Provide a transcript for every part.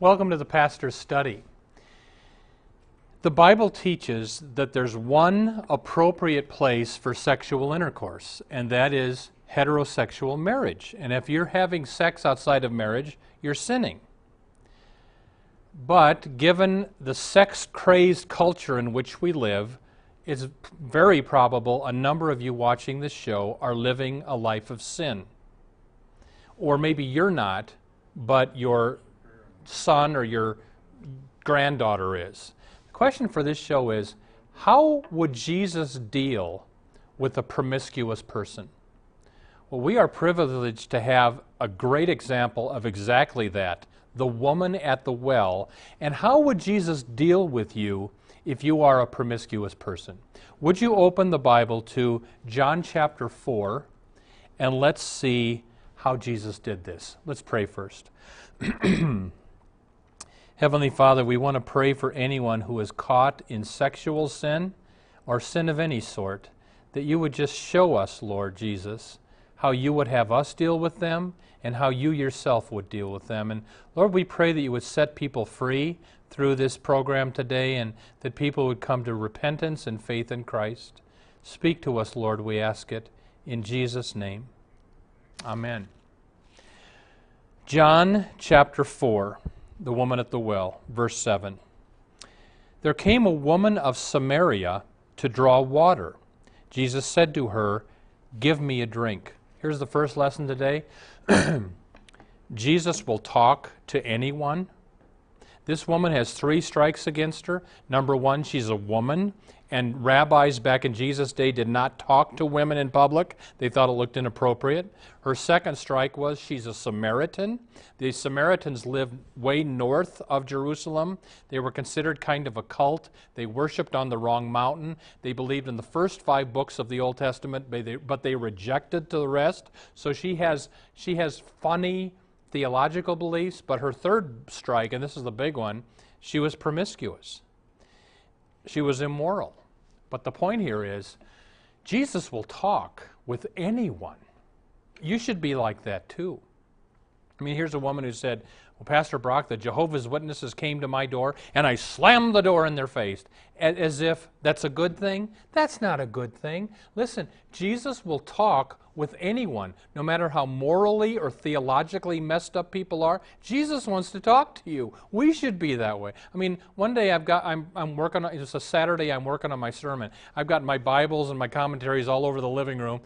Welcome to the Pastor's Study. The Bible teaches that there's one appropriate place for sexual intercourse, and that is heterosexual marriage. And if you're having sex outside of marriage, you're sinning. But given the sex crazed culture in which we live, it's very probable a number of you watching this show are living a life of sin. Or maybe you're not, but your son or your granddaughter is. The question for this show is how would Jesus deal with a promiscuous person? Well, we are privileged to have a great example of exactly that the woman at the well. And how would Jesus deal with you if you are a promiscuous person? Would you open the Bible to John chapter 4 and let's see how Jesus did this? Let's pray first. Heavenly Father, we want to pray for anyone who is caught in sexual sin or sin of any sort, that you would just show us, Lord Jesus, how you would have us deal with them and how you yourself would deal with them. And Lord, we pray that you would set people free through this program today and that people would come to repentance and faith in Christ. Speak to us, Lord, we ask it in Jesus' name. Amen. John chapter 4 the woman at the well. Verse 7. There came a woman of Samaria to draw water. Jesus said to her, Give me a drink. Here's the first lesson today Jesus will talk to anyone. This woman has three strikes against her. Number one, she's a woman and rabbis back in Jesus' day did not talk to women in public. They thought it looked inappropriate. Her second strike was she's a Samaritan. The Samaritans lived way north of Jerusalem. They were considered kind of a cult. They worshiped on the wrong mountain. They believed in the first five books of the Old Testament, but they, but they rejected the rest. So she has, she has funny theological beliefs, but her third strike, and this is the big one, she was promiscuous. She was immoral. But the point here is Jesus will talk with anyone. You should be like that too. I mean, here's a woman who said, Well, Pastor Brock, the Jehovah's Witnesses came to my door and I slammed the door in their face. As if that's a good thing. That's not a good thing. Listen, Jesus will talk with anyone, no matter how morally or theologically messed up people are. Jesus wants to talk to you. We should be that way. I mean, one day I've got I'm I'm working on it's a Saturday I'm working on my sermon. I've got my Bibles and my commentaries all over the living room.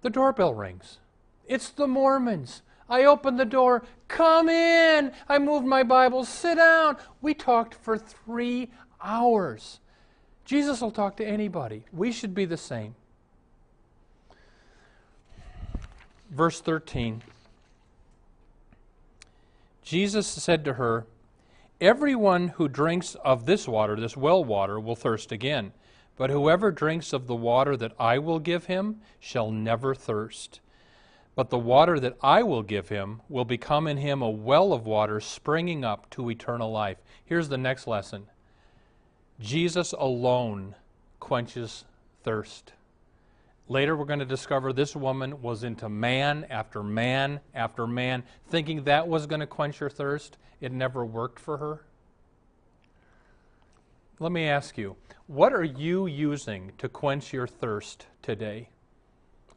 The doorbell rings. It's the Mormons. I open the door. Come in. I moved my Bible. Sit down. We talked for 3 hours. Jesus will talk to anybody. We should be the same. Verse 13. Jesus said to her, Everyone who drinks of this water, this well water, will thirst again. But whoever drinks of the water that I will give him shall never thirst. But the water that I will give him will become in him a well of water springing up to eternal life. Here's the next lesson Jesus alone quenches thirst. Later, we're going to discover this woman was into man after man after man, thinking that was going to quench her thirst. It never worked for her. Let me ask you, what are you using to quench your thirst today?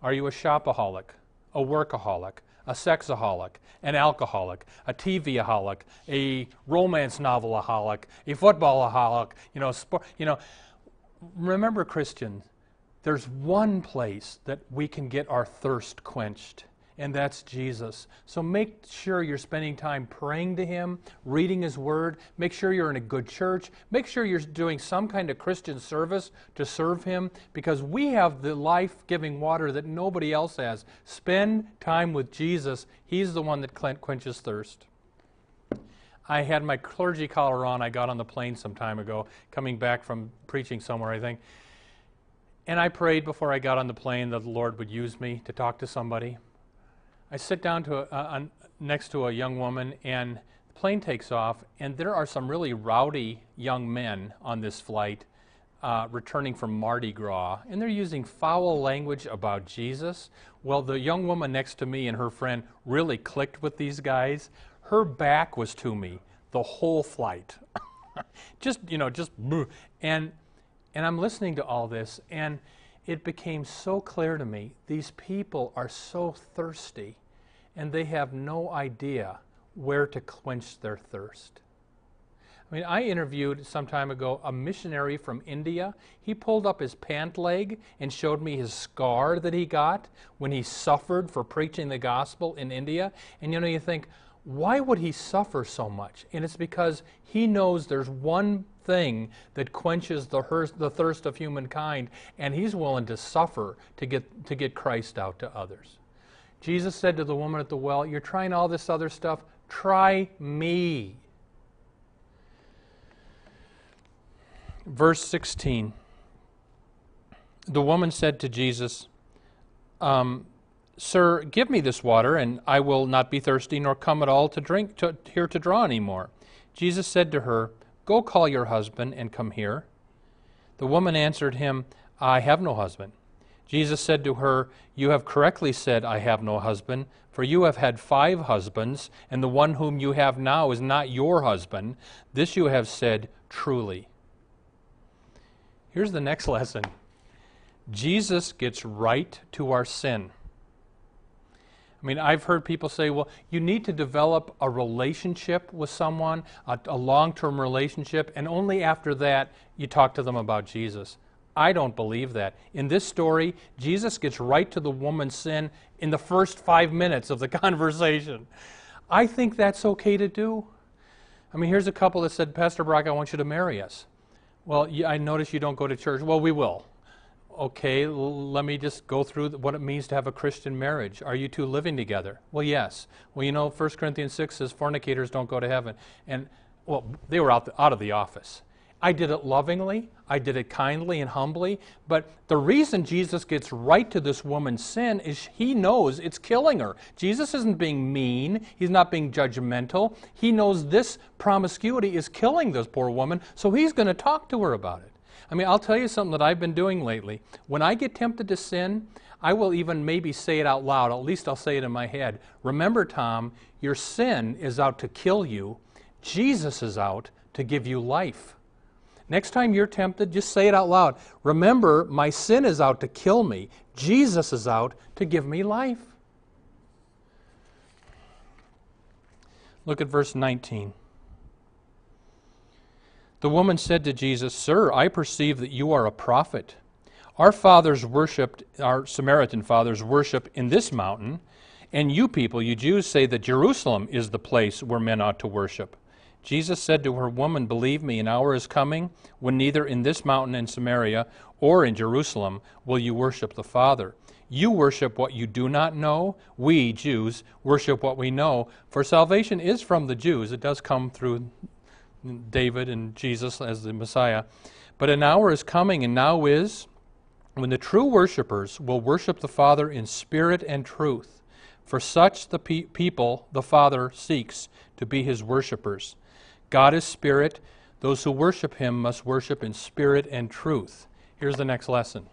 Are you a shopaholic, a workaholic, a sexaholic, an alcoholic, a TVaholic, a romance novelaholic, a footballaholic, you know, sport, you know, remember Christians, there's one place that we can get our thirst quenched, and that's Jesus. So make sure you're spending time praying to Him, reading His Word. Make sure you're in a good church. Make sure you're doing some kind of Christian service to serve Him because we have the life giving water that nobody else has. Spend time with Jesus, He's the one that quenches thirst. I had my clergy collar on. I got on the plane some time ago, coming back from preaching somewhere, I think. And I prayed before I got on the plane that the Lord would use me to talk to somebody. I sit down to a, next to a young woman, and the plane takes off, and there are some really rowdy young men on this flight uh, returning from Mardi Gras, and they're using foul language about Jesus. Well, the young woman next to me and her friend really clicked with these guys. Her back was to me the whole flight. just, you know, just, and and I'm listening to all this, and it became so clear to me these people are so thirsty, and they have no idea where to quench their thirst. I mean, I interviewed some time ago a missionary from India. He pulled up his pant leg and showed me his scar that he got when he suffered for preaching the gospel in India. And you know, you think, why would he suffer so much? And it's because he knows there's one thing that quenches the, the thirst of humankind, and he's willing to suffer to get, to get Christ out to others. Jesus said to the woman at the well, You're trying all this other stuff, try me. Verse 16 The woman said to Jesus, um, Sir, give me this water, and I will not be thirsty, nor come at all to drink to, here to draw any more. Jesus said to her, Go call your husband and come here. The woman answered him, I have no husband. Jesus said to her, You have correctly said, I have no husband, for you have had five husbands, and the one whom you have now is not your husband. This you have said truly. Here's the next lesson Jesus gets right to our sin. I mean, I've heard people say, well, you need to develop a relationship with someone, a, a long term relationship, and only after that you talk to them about Jesus. I don't believe that. In this story, Jesus gets right to the woman's sin in the first five minutes of the conversation. I think that's okay to do. I mean, here's a couple that said, Pastor Brock, I want you to marry us. Well, I notice you don't go to church. Well, we will okay, let me just go through what it means to have a Christian marriage. Are you two living together? Well, yes. Well, you know, 1 Corinthians 6 says fornicators don't go to heaven. And, well, they were out, the, out of the office. I did it lovingly, I did it kindly and humbly, but the reason Jesus gets right to this woman's sin is he knows it's killing her. Jesus isn't being mean, he's not being judgmental. He knows this promiscuity is killing this poor woman, so he's going to talk to her about it. I mean, I'll tell you something that I've been doing lately. When I get tempted to sin, I will even maybe say it out loud. At least I'll say it in my head. Remember, Tom, your sin is out to kill you, Jesus is out to give you life. Next time you're tempted, just say it out loud. Remember, my sin is out to kill me, Jesus is out to give me life. Look at verse 19. The woman said to Jesus, Sir, I perceive that you are a prophet. Our fathers worshipped, our Samaritan fathers worship in this mountain, and you people, you Jews, say that Jerusalem is the place where men ought to worship. Jesus said to her, Woman, believe me, an hour is coming when neither in this mountain in Samaria or in Jerusalem will you worship the Father. You worship what you do not know. We, Jews, worship what we know. For salvation is from the Jews. It does come through David and Jesus as the Messiah. But an hour is coming, and now is, when the true worshippers will worship the Father in spirit and truth. For such the pe- people the Father seeks to be his worshippers. God is spirit. Those who worship him must worship in spirit and truth. Here's the next lesson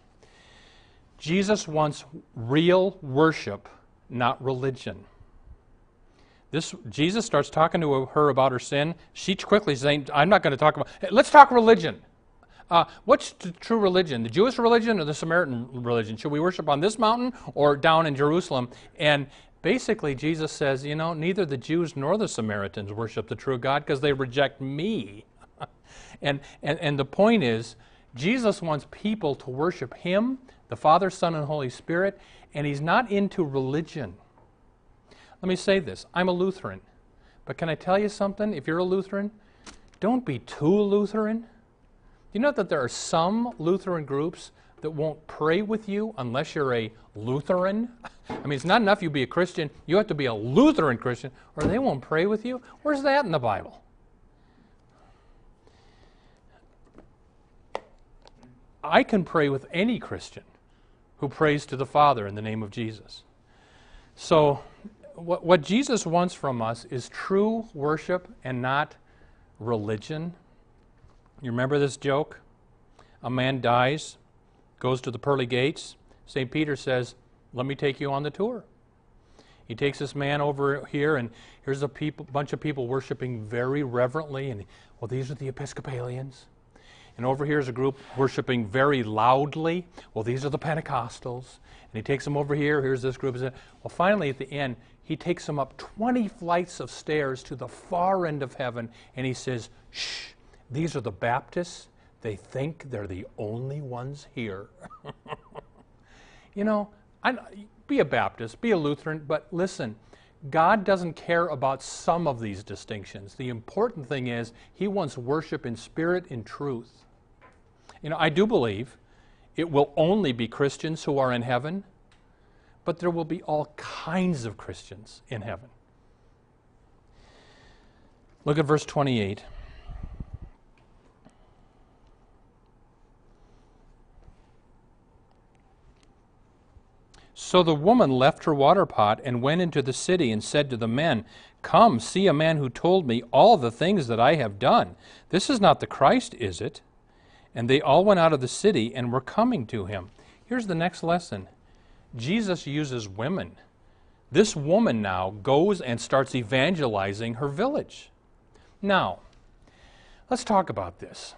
Jesus wants real worship, not religion. This Jesus starts talking to her about her sin. She quickly saying, "I'm not going to talk about. Let's talk religion. Uh, what's the true religion? The Jewish religion or the Samaritan religion? Should we worship on this mountain or down in Jerusalem?" And basically, Jesus says, you know, neither the Jews nor the Samaritans worship the true God because they reject me. and, and and the point is, Jesus wants people to worship Him, the Father, Son, and Holy Spirit, and He's not into religion. Let me say this I'm a Lutheran. But can I tell you something? If you're a Lutheran, don't be too Lutheran. Do you know that there are some Lutheran groups that won't pray with you unless you're a Lutheran? I mean, it's not enough you be a Christian, you have to be a Lutheran Christian, or they won't pray with you. Where's that in the Bible? I can pray with any Christian who prays to the Father in the name of Jesus. So, what, what Jesus wants from us is true worship and not religion. You remember this joke? A man dies, goes to the pearly gates. St. Peter says, Let me take you on the tour. He takes this man over here, and here's a bunch of people worshiping very reverently. And, well, these are the Episcopalians. And over here is a group worshiping very loudly. Well, these are the Pentecostals. And he takes them over here. Here's this group. Well, finally, at the end, he takes them up 20 flights of stairs to the far end of heaven. And he says, Shh, these are the Baptists. They think they're the only ones here. you know, I, be a Baptist, be a Lutheran, but listen, God doesn't care about some of these distinctions. The important thing is He wants worship in spirit and truth. You know, I do believe it will only be Christians who are in heaven, but there will be all kinds of Christians in heaven. Look at verse 28. So the woman left her water pot and went into the city and said to the men, Come, see a man who told me all the things that I have done. This is not the Christ, is it? And they all went out of the city and were coming to him. Here's the next lesson Jesus uses women. This woman now goes and starts evangelizing her village. Now, let's talk about this.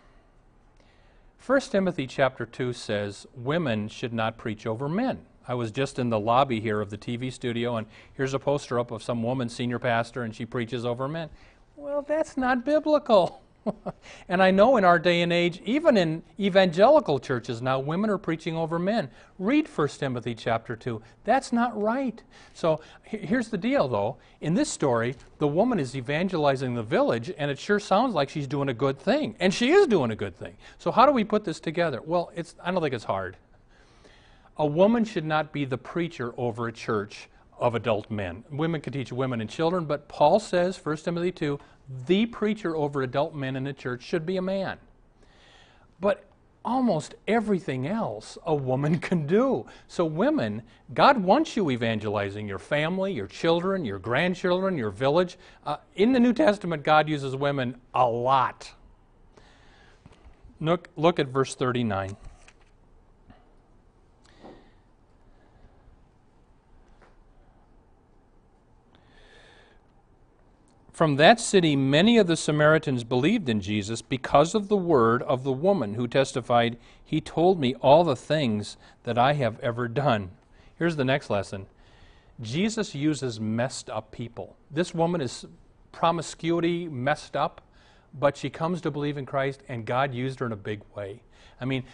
1 Timothy chapter 2 says women should not preach over men. I was just in the lobby here of the TV studio, and here's a poster up of some woman, senior pastor, and she preaches over men. Well, that's not biblical. and I know in our day and age, even in evangelical churches now, women are preaching over men. Read 1 Timothy chapter 2. That's not right. So here's the deal, though. In this story, the woman is evangelizing the village, and it sure sounds like she's doing a good thing. And she is doing a good thing. So how do we put this together? Well, it's, I don't think it's hard. A woman should not be the preacher over a church of adult men. Women can teach women and children, but Paul says, 1 Timothy 2, the preacher over adult men in the church should be a man. But almost everything else a woman can do. So, women, God wants you evangelizing your family, your children, your grandchildren, your village. Uh, in the New Testament, God uses women a lot. Look, look at verse 39. From that city, many of the Samaritans believed in Jesus because of the word of the woman who testified, He told me all the things that I have ever done. Here's the next lesson Jesus uses messed up people. This woman is promiscuity messed up, but she comes to believe in Christ, and God used her in a big way. I mean,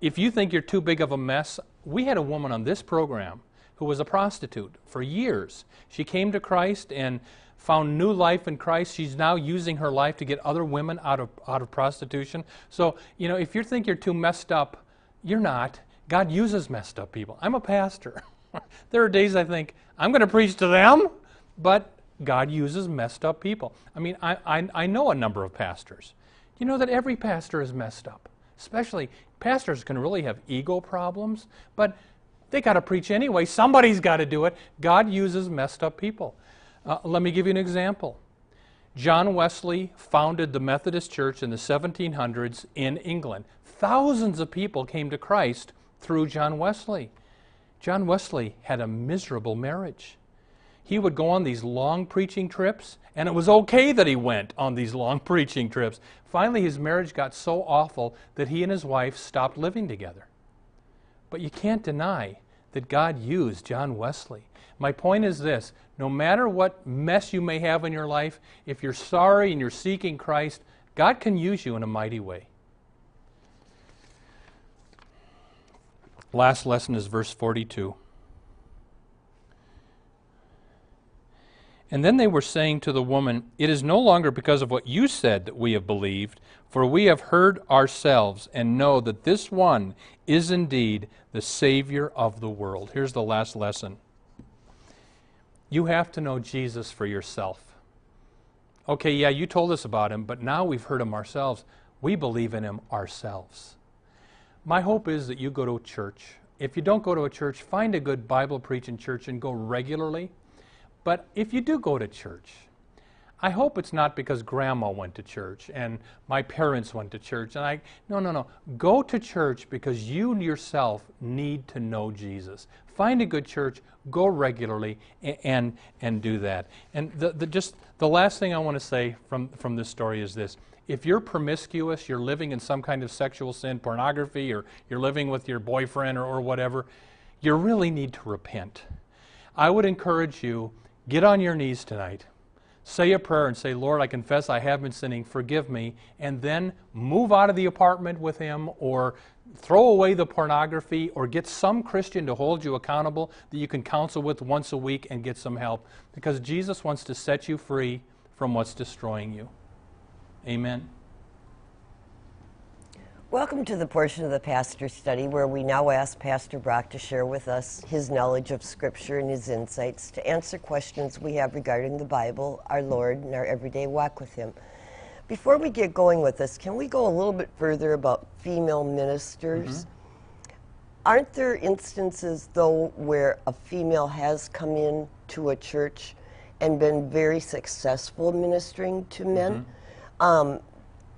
if you think you're too big of a mess, we had a woman on this program who was a prostitute for years. She came to Christ and found new life in Christ. She's now using her life to get other women out of, out of prostitution. So, you know, if you think you're too messed up, you're not. God uses messed up people. I'm a pastor. there are days I think, I'm going to preach to them, but God uses messed up people. I mean, I, I, I know a number of pastors. You know that every pastor is messed up. Especially, pastors can really have ego problems, but they got to preach anyway. Somebody's got to do it. God uses messed up people. Uh, let me give you an example. John Wesley founded the Methodist Church in the 1700s in England. Thousands of people came to Christ through John Wesley. John Wesley had a miserable marriage. He would go on these long preaching trips, and it was okay that he went on these long preaching trips. Finally, his marriage got so awful that he and his wife stopped living together. But you can't deny that God used John Wesley. My point is this no matter what mess you may have in your life, if you're sorry and you're seeking Christ, God can use you in a mighty way. Last lesson is verse 42. And then they were saying to the woman, It is no longer because of what you said that we have believed, for we have heard ourselves and know that this one is indeed the Savior of the world. Here's the last lesson you have to know Jesus for yourself. Okay, yeah, you told us about him, but now we've heard him ourselves. We believe in him ourselves. My hope is that you go to a church. If you don't go to a church, find a good Bible preaching church and go regularly but if you do go to church, I hope it's not because grandma went to church and my parents went to church. And I, no, no, no. Go to church because you yourself need to know Jesus. Find a good church, go regularly, and, and, and do that. And the, the, just the last thing I want to say from, from this story is this. If you're promiscuous, you're living in some kind of sexual sin, pornography, or you're living with your boyfriend or, or whatever, you really need to repent. I would encourage you Get on your knees tonight. Say a prayer and say, Lord, I confess I have been sinning. Forgive me. And then move out of the apartment with him or throw away the pornography or get some Christian to hold you accountable that you can counsel with once a week and get some help. Because Jesus wants to set you free from what's destroying you. Amen. Welcome to the portion of the pastor study where we now ask Pastor Brock to share with us his knowledge of Scripture and his insights to answer questions we have regarding the Bible, our Lord, and our everyday walk with Him. Before we get going with this, can we go a little bit further about female ministers? Mm-hmm. Aren't there instances, though, where a female has come in to a church and been very successful ministering to men? Mm-hmm. Um,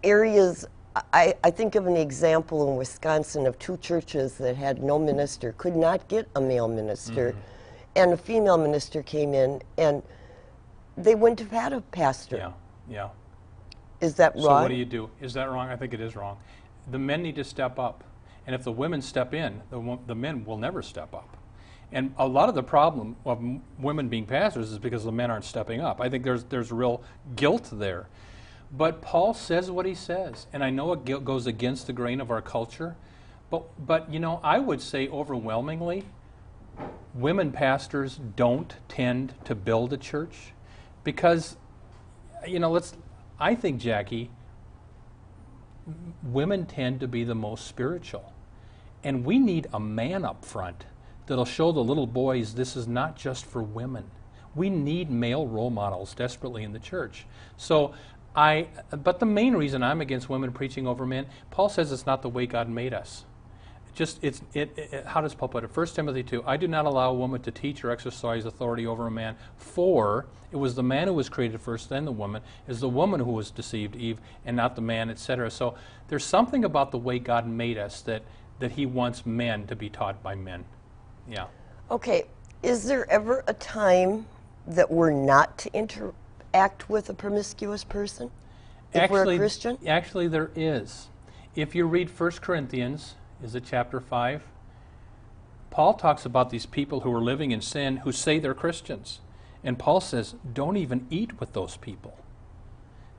areas I, I, think of an example in Wisconsin of two churches that had no minister, could not get a male minister, mm-hmm. and a female minister came in, and they wouldn't have had a pastor. Yeah, yeah. Is that wrong? So what do you do? Is that wrong? I think it is wrong. The men need to step up, and if the women step in, the, the men will never step up. And a lot of the problem of women being pastors is because the men aren't stepping up. I think there's there's real guilt there. But Paul says what he says, and I know it goes against the grain of our culture, but, but you know, I would say overwhelmingly, women pastors don't tend to build a church because, you know, let's, I think, Jackie, women tend to be the most spiritual. And we need a man up front that'll show the little boys this is not just for women. We need male role models desperately in the church. So I, but the main reason I'm against women preaching over men, Paul says it's not the way God made us. Just it's it, it, how does Paul put it? 1 Timothy 2, I do not allow a woman to teach or exercise authority over a man, for it was the man who was created first, then the woman. Is the woman who was deceived, Eve, and not the man, etc. So there's something about the way God made us that that He wants men to be taught by men. Yeah. Okay. Is there ever a time that we're not to inter act with a promiscuous person if actually, we're a Christian? Actually, there is. If you read 1 Corinthians, is it chapter 5? Paul talks about these people who are living in sin who say they're Christians. And Paul says, don't even eat with those people.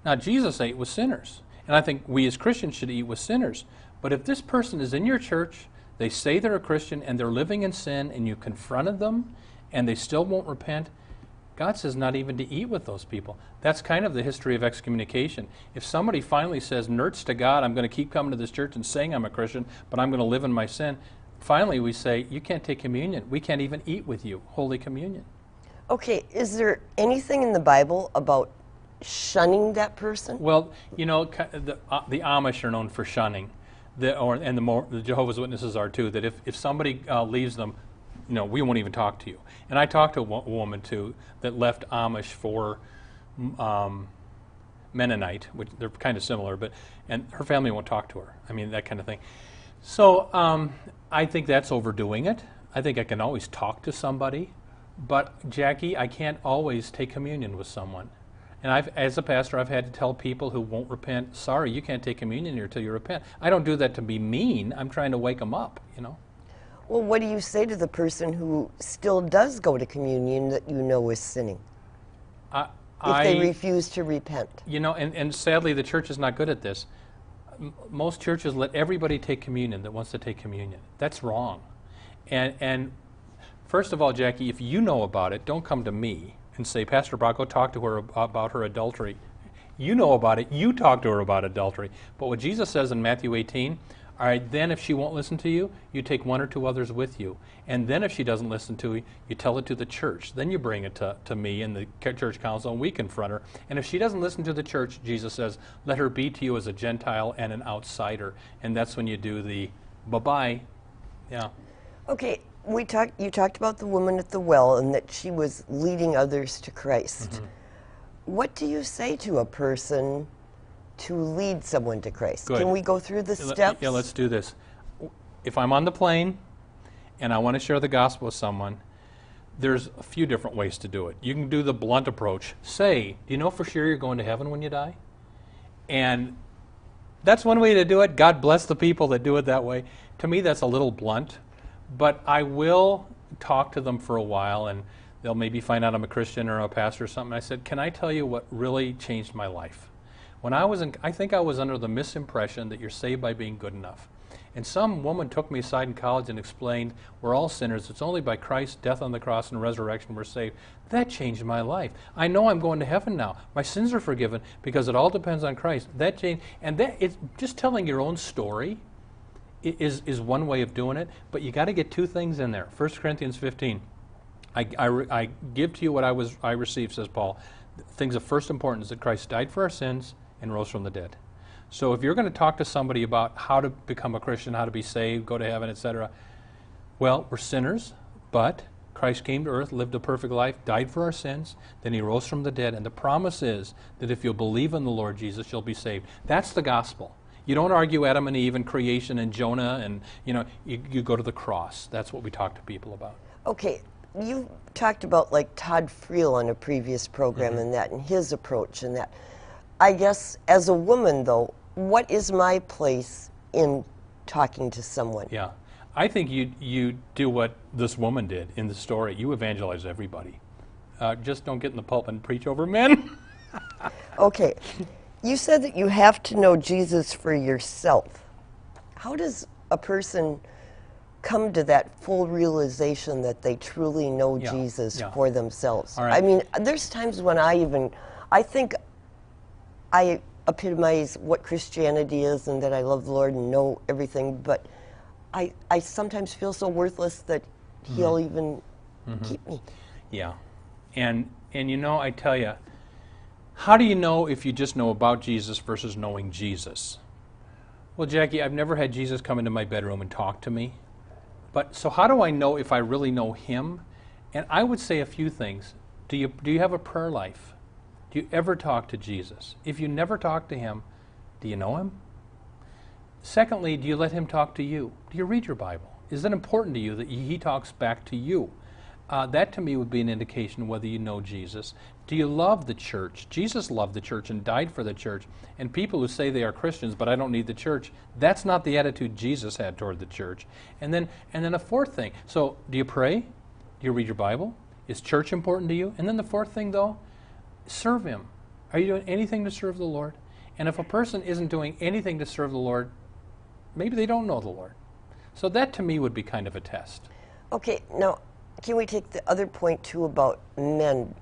Now, Jesus ate with sinners. And I think we as Christians should eat with sinners. But if this person is in your church, they say they're a Christian, and they're living in sin, and you confronted them, and they still won't repent, God says not even to eat with those people. That's kind of the history of excommunication. If somebody finally says, Nerds to God, I'm going to keep coming to this church and saying I'm a Christian, but I'm going to live in my sin, finally we say, You can't take communion. We can't even eat with you, Holy Communion. Okay, is there anything in the Bible about shunning that person? Well, you know, the, uh, the Amish are known for shunning. The, or, and the, more, the Jehovah's Witnesses are too, that if, if somebody uh, leaves them, know, we won't even talk to you. And I talked to a woman too that left Amish for um, Mennonite, which they're kind of similar, but and her family won't talk to her. I mean that kind of thing. So um, I think that's overdoing it. I think I can always talk to somebody, but Jackie, I can't always take communion with someone. And I've, as a pastor, I've had to tell people who won't repent, sorry, you can't take communion here until you repent. I don't do that to be mean. I'm trying to wake them up, you know. Well, what do you say to the person who still does go to communion that you know is sinning? I, if they refuse to repent. You know, and, and sadly, the church is not good at this. M- most churches let everybody take communion that wants to take communion. That's wrong. And, and first of all, Jackie, if you know about it, don't come to me and say, Pastor Brock, go talk to her about her adultery. You know about it. You talk to her about adultery. But what Jesus says in Matthew 18, all right, then if she won't listen to you, you take one or two others with you. And then if she doesn't listen to you, you tell it to the church. Then you bring it to, to me and the church council, and we confront her. And if she doesn't listen to the church, Jesus says, let her be to you as a Gentile and an outsider. And that's when you do the bye bye. Yeah. Okay, we talked. You talked about the woman at the well and that she was leading others to Christ. Mm-hmm. What do you say to a person to lead someone to Christ? Good. Can we go through the steps? Yeah, let's do this. If I'm on the plane and I want to share the gospel with someone, there's a few different ways to do it. You can do the blunt approach. Say, do you know for sure you're going to heaven when you die? And that's one way to do it. God bless the people that do it that way. To me, that's a little blunt, but I will talk to them for a while and they'll maybe find out I'm a Christian or a pastor or something. I said, Can I tell you what really changed my life? When I was in, I think I was under the misimpression that you're saved by being good enough. And some woman took me aside in college and explained, We're all sinners. It's only by Christ's death on the cross and resurrection we're saved. That changed my life. I know I'm going to heaven now. My sins are forgiven because it all depends on Christ. That changed. And that, it's just telling your own story is, is one way of doing it, but you got to get two things in there. 1 Corinthians 15. I, I, I give to you what I, was, I received, says Paul. Things of first importance that Christ died for our sins and rose from the dead. So if you're going to talk to somebody about how to become a Christian, how to be saved, go to heaven, etc., well, we're sinners, but Christ came to earth, lived a perfect life, died for our sins, then he rose from the dead, and the promise is that if you'll believe in the Lord Jesus, you'll be saved. That's the gospel. You don't argue Adam and Eve and creation and Jonah, and you know you, you go to the cross. That's what we talk to people about. Okay, you talked about like Todd Friel on a previous program Mm-hmm. and that, and his approach and that. I guess as a woman, though, what is my place in talking to someone? Yeah, I think you you do what this woman did in the story. You evangelize everybody. Uh, just don't get in the pulpit and preach over men. Okay, you said that you have to know Jesus for yourself. How does a person come to that full realization that they truly know Yeah, Jesus yeah. for themselves? All I mean, there's times when I even, I think I epitomize what Christianity is and that I love the Lord and know everything, but I, I sometimes feel so worthless that He'll Mm-hmm. even keep me. Yeah, and and you know, I tell you, how do you know if you just know about Jesus versus knowing Jesus? Well, Jackie, I've never had Jesus come into my bedroom and talk to me. But so how do I know if I really know him? And I would say a few things. Do you do you have a prayer life? Do you ever talk to Jesus? If you never talk to him, do you know him? Secondly, do you let him talk to you? Do you read your Bible? Is it important to you that he talks back to you? Uh, that to me would be an indication whether you know Jesus. Do you love the church? Jesus loved the church and died for the church. And people who say they are Christians, but I don't need the church, that's not the attitude Jesus had toward the church. And then, and then a fourth thing. So, do you pray? Do you read your Bible? Is church important to you? And then the fourth thing, though, serve Him. Are you doing anything to serve the Lord? And if a person isn't doing anything to serve the Lord, maybe they don't know the Lord. So that to me would be kind of a test. Okay, now can we take the other point too about men?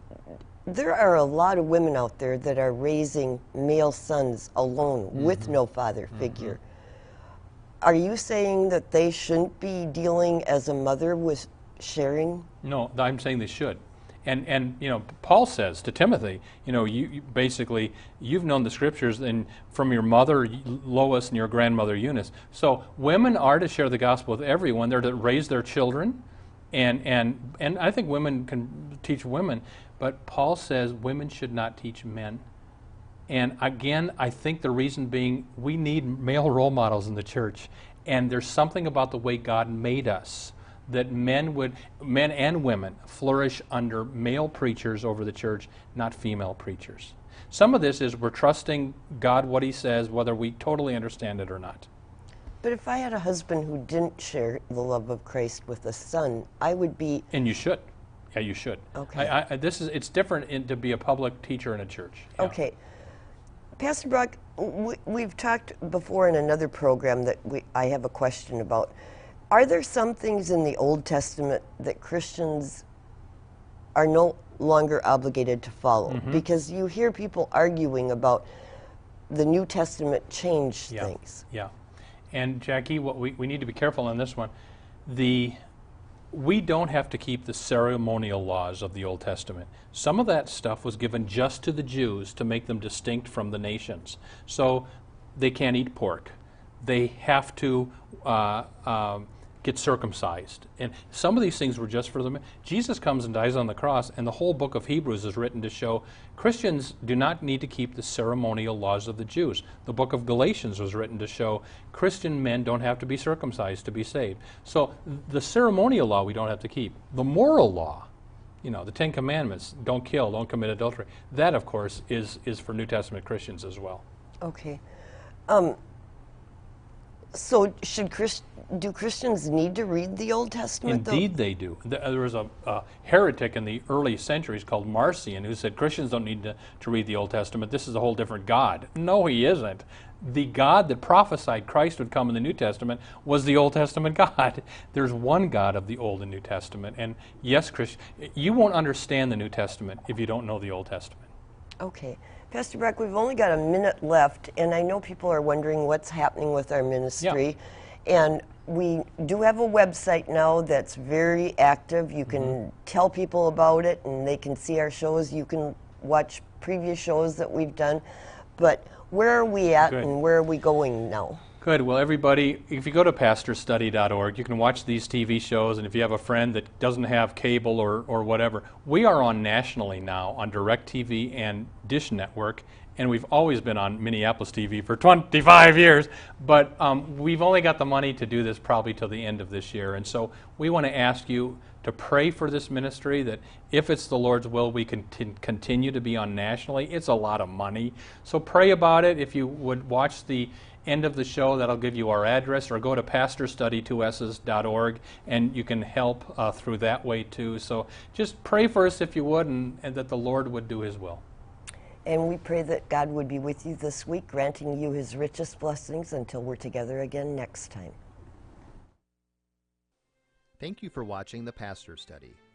There are a lot of women out there that are raising male sons alone mm-hmm. with no father mm-hmm. figure. Are you saying that they shouldn't be dealing as a mother with sharing? No, I'm saying they should. And, and you know, Paul says to Timothy, you know, you, you basically you've known the scriptures and from your mother Lois and your grandmother Eunice. So women are to share the gospel with everyone. They're to raise their children, and and and I think women can teach women. But Paul says women should not teach men. And again, I think the reason being we need male role models in the church. And there's something about the way God made us that men would men and women flourish under male preachers over the church, not female preachers. Some of this is we're trusting God what he says whether we totally understand it or not. But if I had a husband who didn't share the love of Christ with a son, I would be And you should. Yeah, you should. Okay. I, I, this is it's different in, to be a public teacher in a church. Yeah. Okay. Pastor Brock, we, we've talked before in another program that we, I have a question about. Are there some things in the Old Testament that Christians are no longer obligated to follow Mm-hmm. because you hear people arguing about the New Testament changed Yeah. things. Yeah. And Jackie, what we, we need to be careful on this one. The we don't have to keep the ceremonial laws of the Old Testament. Some of that stuff was given just to the Jews to make them distinct from the nations. So they can't eat pork. They have to uh, um, get circumcised. And some of these things were just for them. Jesus comes and dies on the cross, and the whole book of Hebrews is written to show Christians do not need to keep the ceremonial laws of the Jews. The book of Galatians was written to show Christian men don't have to be circumcised to be saved. So the ceremonial law we don't have to keep. The moral law, you know, the Ten Commandments, don't kill, don't commit adultery, that, of course, is, is for New Testament Christians as well. Okay. Um, so should Christ- do Christians need to read the Old Testament? Indeed, they do. Uh, there was a, a heretic in the early centuries called Marcion who said Christians don't need to, to read the Old Testament. This is a whole different God. No, he isn't. The God that prophesied Christ would come in the New Testament was the Old Testament God. There's one God of the Old and New Testament. And yes, Christian, you won't understand the New Testament if you don't know the Old Testament. Okay. Pastor Brock, we've only got a minute left, and I know people are wondering what's happening with our ministry. Yeah. And we do have a website now that's very active. You can Mm-hmm. tell people about it, and they can see our shows. You can watch previous shows that we've done. But where are we at, Good. and where are we going now? Good. Well, everybody, if you go to pastorstudy.org, you can watch these TV shows. And if you have a friend that doesn't have cable or, or whatever, we are on nationally now on DirecTV and Dish Network. And we've always been on Minneapolis TV for 25 years. But um, we've only got the money to do this probably till the end of this year. And so we want to ask you to pray for this ministry that if it's the Lord's will, we can continue to be on nationally. It's a lot of money. So pray about it. If you would watch the end of the show, that'll give you our address, or go to pastorstudy2ss.org and you can help uh, through that way too. So just pray for us if you would, and, and that the Lord would do His will. And we pray that God would be with you this week, granting you his richest blessings until we're together again next time. Thank you for watching The Pastor Study.